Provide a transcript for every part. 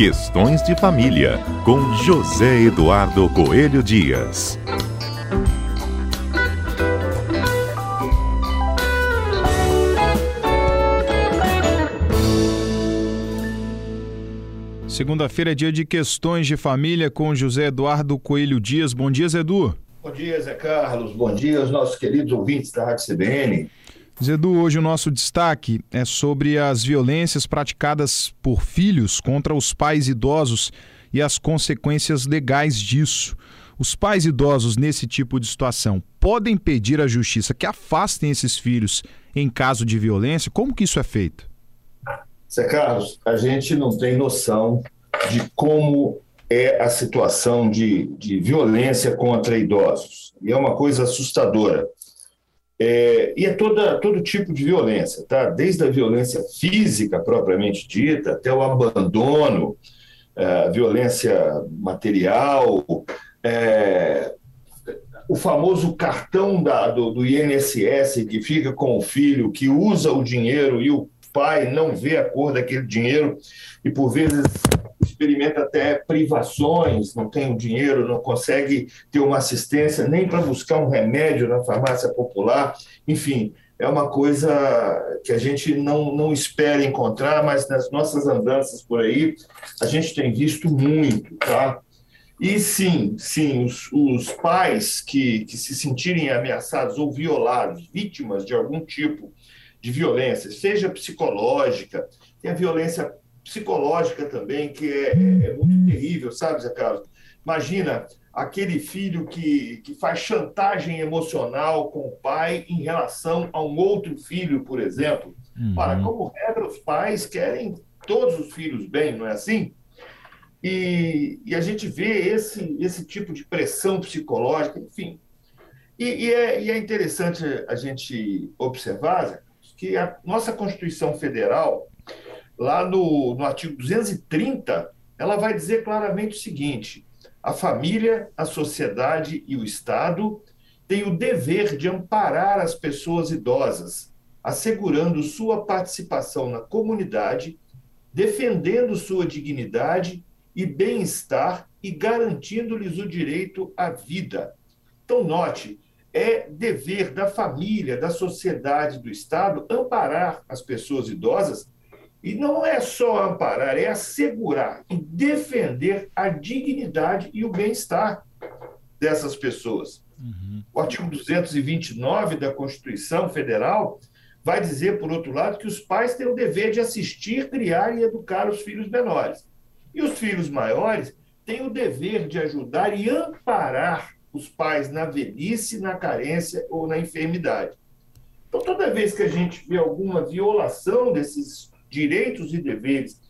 Questões de Família, com José Eduardo Coelho Dias. Segunda-feira é dia de Questões de Família com José Eduardo Coelho Dias. Bom dia, Edu. Bom dia, Zé Carlos. Bom dia aos nossos queridos ouvintes da Rádio CBN. Zedu, hoje o nosso destaque é sobre as violências praticadas por filhos contra os pais idosos e as consequências legais disso. Os pais idosos nesse tipo de situação podem pedir à justiça que afastem esses filhos em caso de violência? Como que isso é feito? Zé Carlos, a gente não tem noção de como é a situação de, de violência contra idosos. E é uma coisa assustadora. É, e é toda, todo tipo de violência, tá? desde a violência física propriamente dita, até o abandono, é, violência material, é, o famoso cartão da, do, do INSS que fica com o filho, que usa o dinheiro e o pai não vê a cor daquele dinheiro e por vezes experimenta até privações, não tem o dinheiro, não consegue ter uma assistência nem para buscar um remédio na farmácia popular. Enfim, é uma coisa que a gente não, não espera encontrar, mas nas nossas andanças por aí a gente tem visto muito, tá? E sim, sim, os, os pais que, que se sentirem ameaçados ou violados, vítimas de algum tipo de violência, seja psicológica, tem a violência psicológica também, que é, é muito terrível, sabe, Zé Carlos? Imagina aquele filho que, que faz chantagem emocional com o pai em relação a um outro filho, por exemplo. Uhum. Ora, como regra, os pais querem todos os filhos bem, não é assim? E, e a gente vê esse, esse tipo de pressão psicológica, enfim. E, e, é, e é interessante a gente observar que a nossa Constituição Federal lá no, no artigo 230, ela vai dizer claramente o seguinte: a família, a sociedade e o Estado têm o dever de amparar as pessoas idosas, assegurando sua participação na comunidade, defendendo sua dignidade e bem-estar e garantindo-lhes o direito à vida. Então, note, é dever da família, da sociedade, do Estado amparar as pessoas idosas e não é só amparar, é assegurar e defender a dignidade e o bem-estar dessas pessoas. Uhum. O artigo 229 da Constituição Federal vai dizer, por outro lado, que os pais têm o dever de assistir, criar e educar os filhos menores. E os filhos maiores têm o dever de ajudar e amparar os pais na velhice, na carência ou na enfermidade. Então, toda vez que a gente vê alguma violação desses direitos e deveres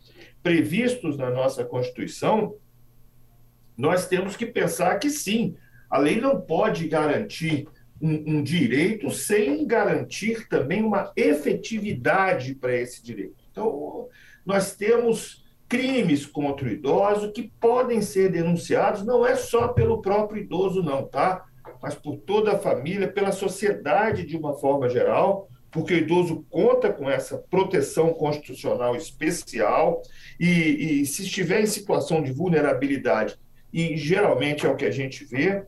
previstos na nossa Constituição, nós temos que pensar que sim, a lei não pode garantir um, um direito sem garantir também uma efetividade para esse direito. Então, nós temos crimes contra o idoso que podem ser denunciados, não é só pelo próprio idoso, não, tá? Mas por toda a família, pela sociedade de uma forma geral, porque o idoso conta com essa proteção constitucional especial e, e, se estiver em situação de vulnerabilidade, e geralmente é o que a gente vê,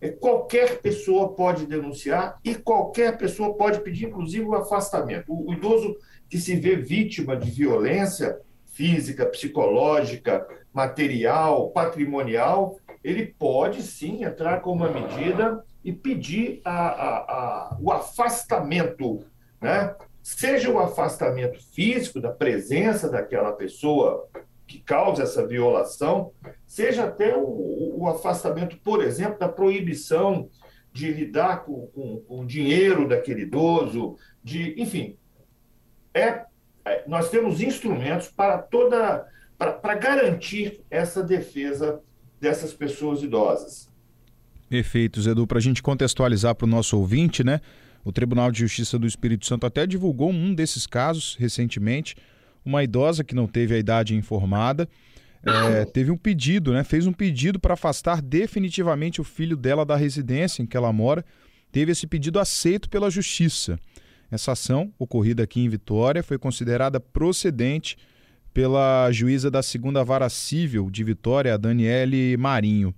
é, qualquer pessoa pode denunciar e qualquer pessoa pode pedir, inclusive, o afastamento. O, o idoso que se vê vítima de violência física, psicológica, material, patrimonial, ele pode sim entrar com uma medida e pedir a, a, a, o afastamento né? seja o afastamento físico da presença daquela pessoa que causa essa violação, seja até o, o afastamento, por exemplo, da proibição de lidar com, com, com o dinheiro daquele idoso, de, enfim, é, é nós temos instrumentos para toda para, garantir essa defesa dessas pessoas idosas. Perfeito, Edu. Para a gente contextualizar para o nosso ouvinte, né? O Tribunal de Justiça do Espírito Santo até divulgou um desses casos recentemente. Uma idosa que não teve a idade informada é, teve um pedido, né? Fez um pedido para afastar definitivamente o filho dela da residência em que ela mora. Teve esse pedido aceito pela Justiça. Essa ação, ocorrida aqui em Vitória, foi considerada procedente pela juíza da segunda vara civil de Vitória, Daniele Marinho.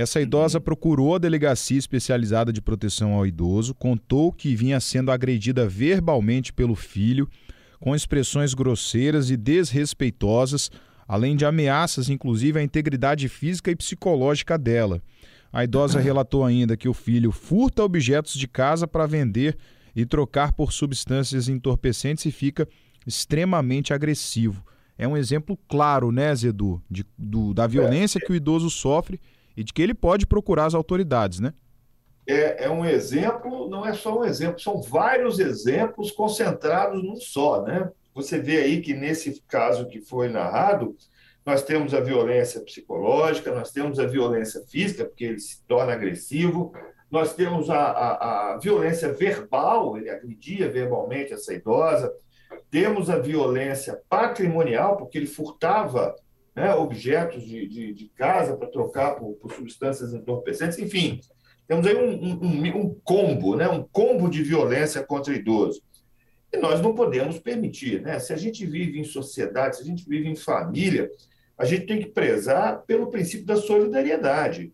Essa idosa procurou a delegacia especializada de proteção ao idoso, contou que vinha sendo agredida verbalmente pelo filho, com expressões grosseiras e desrespeitosas, além de ameaças, inclusive, à integridade física e psicológica dela. A idosa relatou ainda que o filho furta objetos de casa para vender e trocar por substâncias entorpecentes e fica extremamente agressivo. É um exemplo claro, né, Zedu, de, do, da violência que o idoso sofre e de que ele pode procurar as autoridades, né? É, é um exemplo, não é só um exemplo, são vários exemplos concentrados num só, né? Você vê aí que nesse caso que foi narrado, nós temos a violência psicológica, nós temos a violência física, porque ele se torna agressivo, nós temos a, a, a violência verbal, ele agredia verbalmente essa idosa, temos a violência patrimonial, porque ele furtava né, objetos de, de, de casa para trocar por, por, substâncias entorpecentes, enfim, temos aí um, um, um combo, né, um combo de violência contra idoso. E nós não podemos permitir, né? Se a gente vive em sociedade, se a gente vive em família, a gente tem que prezar pelo princípio da solidariedade.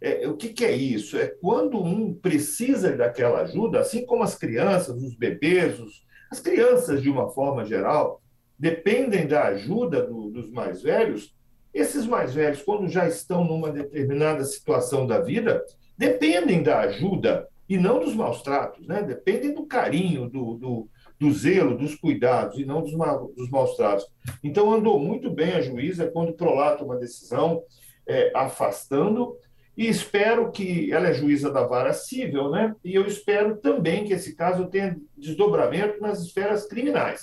É, o que, que, é isso? É quando um precisa daquela ajuda, assim como as crianças, os bebês, os, as crianças de uma forma geral, dependem da ajuda do, dos mais velhos, esses mais velhos, quando já estão numa determinada situação da vida, dependem da ajuda e não dos maus tratos, né? dependem do carinho, do, do do zelo, dos cuidados e não dos, ma dos maus tratos. Então, andou muito bem a juíza quando prolata uma decisão é, afastando, e espero que ela é juíza da vara civil, né? E eu espero também que esse caso tenha desdobramento nas esferas criminais.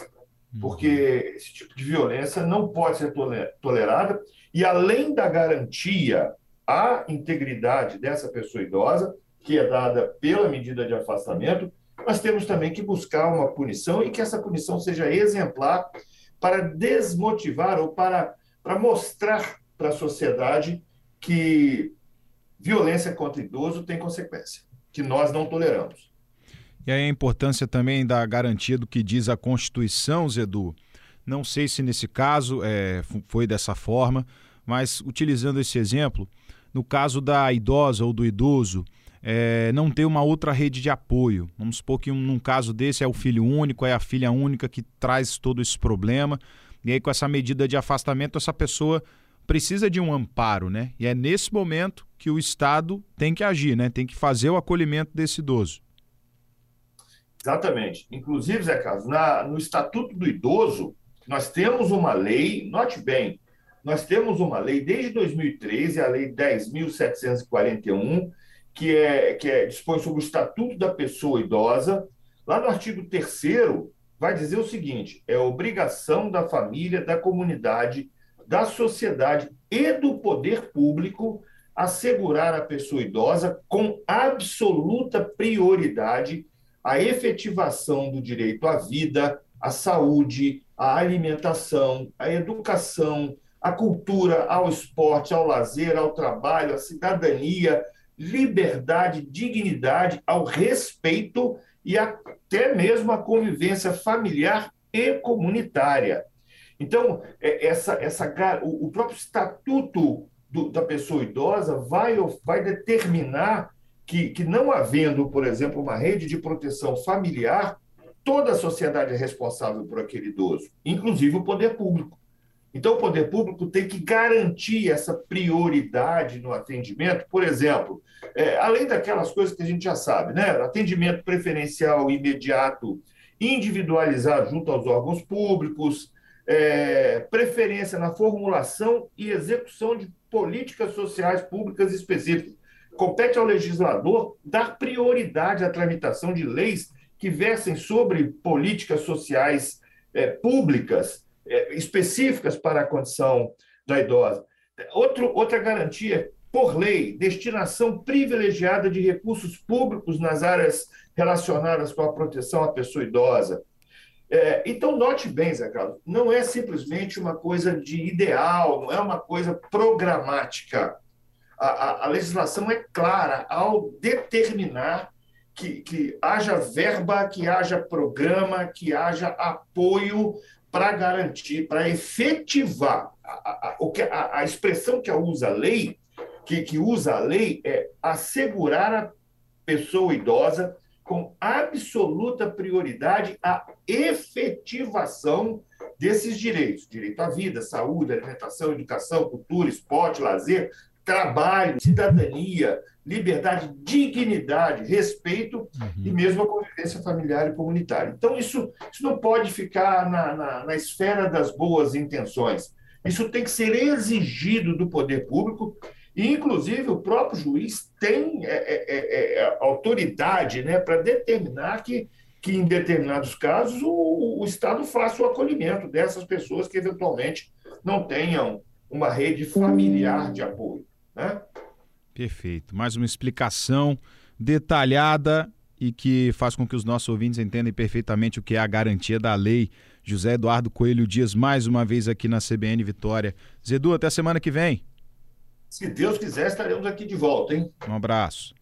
Porque esse tipo de violência não pode ser tolerada, e além da garantia à integridade dessa pessoa idosa, que é dada pela medida de afastamento, nós temos também que buscar uma punição e que essa punição seja exemplar para desmotivar ou para, para mostrar para a sociedade que violência contra idoso tem consequência, que nós não toleramos. E aí a importância também da garantia do que diz a Constituição, Zedu. Não sei se nesse caso é, foi dessa forma, mas utilizando esse exemplo, no caso da idosa ou do idoso é, não ter uma outra rede de apoio. Vamos supor que um, num caso desse é o filho único, é a filha única que traz todo esse problema. E aí, com essa medida de afastamento, essa pessoa precisa de um amparo, né? E é nesse momento que o Estado tem que agir, né? Tem que fazer o acolhimento desse idoso. Exatamente. Inclusive, Zé Carlos, na, no Estatuto do Idoso, nós temos uma lei, note bem, nós temos uma lei desde 2013, a Lei 10.741, que, é, que é, dispõe sobre o Estatuto da Pessoa Idosa. Lá no artigo 3 vai dizer o seguinte: é obrigação da família, da comunidade, da sociedade e do poder público assegurar à pessoa idosa com absoluta prioridade a efetivação do direito à vida, à saúde, à alimentação, à educação, à cultura, ao esporte, ao lazer, ao trabalho, à cidadania, liberdade, dignidade, ao respeito e até mesmo à convivência familiar e comunitária. Então, é, essa, essa, o próprio estatuto do, da pessoa idosa vai, vai determinar que, que, não havendo, por exemplo, uma rede de proteção familiar, toda a sociedade é responsável por aquele idoso, inclusive o poder público. Então, o poder público tem que garantir essa prioridade no atendimento, por exemplo, é, além daquelas coisas que a gente já sabe, né? Atendimento preferencial imediato, individualizado junto aos órgãos públicos, é, preferência na formulação e execução de políticas sociais públicas específicas. Compete ao legislador dar prioridade à tramitação de leis que versem sobre políticas sociais é, públicas é, específicas para a condição da idosa. Outro, outra garantia, por lei, destinação privilegiada de recursos públicos nas áreas relacionadas com a proteção à pessoa idosa. É, então, note bem, Zé Carlos, não é simplesmente uma coisa de ideal, não é uma coisa programática. A, a, legislação é clara ao determinar que, que haja verba, que haja programa, que haja apoio para garantir, para efetivar a, a, a, a, expressão que usa a lei, que, que usa a lei é assegurar a pessoa idosa com absoluta prioridade a efetivação desses direitos: direito à vida, saúde, alimentação, educação, cultura, esporte, lazer, trabalho, cidadania, liberdade, dignidade, respeito uhum. e mesmo a convivência familiar e comunitária. Então, isso, isso não pode ficar na, na, na esfera das boas intenções. Isso tem que ser exigido do poder público e, inclusive, o próprio juiz tem é, é, é, é autoridade né, para determinar que, que, em determinados casos, o, o Estado faça o acolhimento dessas pessoas que, eventualmente, não tenham uma rede familiar de apoio. Né? Perfeito. Mais uma explicação detalhada e que faz com que os nossos ouvintes entendam perfeitamente o que é a garantia da lei. José Eduardo Coelho Dias, mais uma vez aqui na CBN Vitória. Zedu, até semana que vem. Se Deus quiser, estaremos aqui de volta, hein? Um abraço.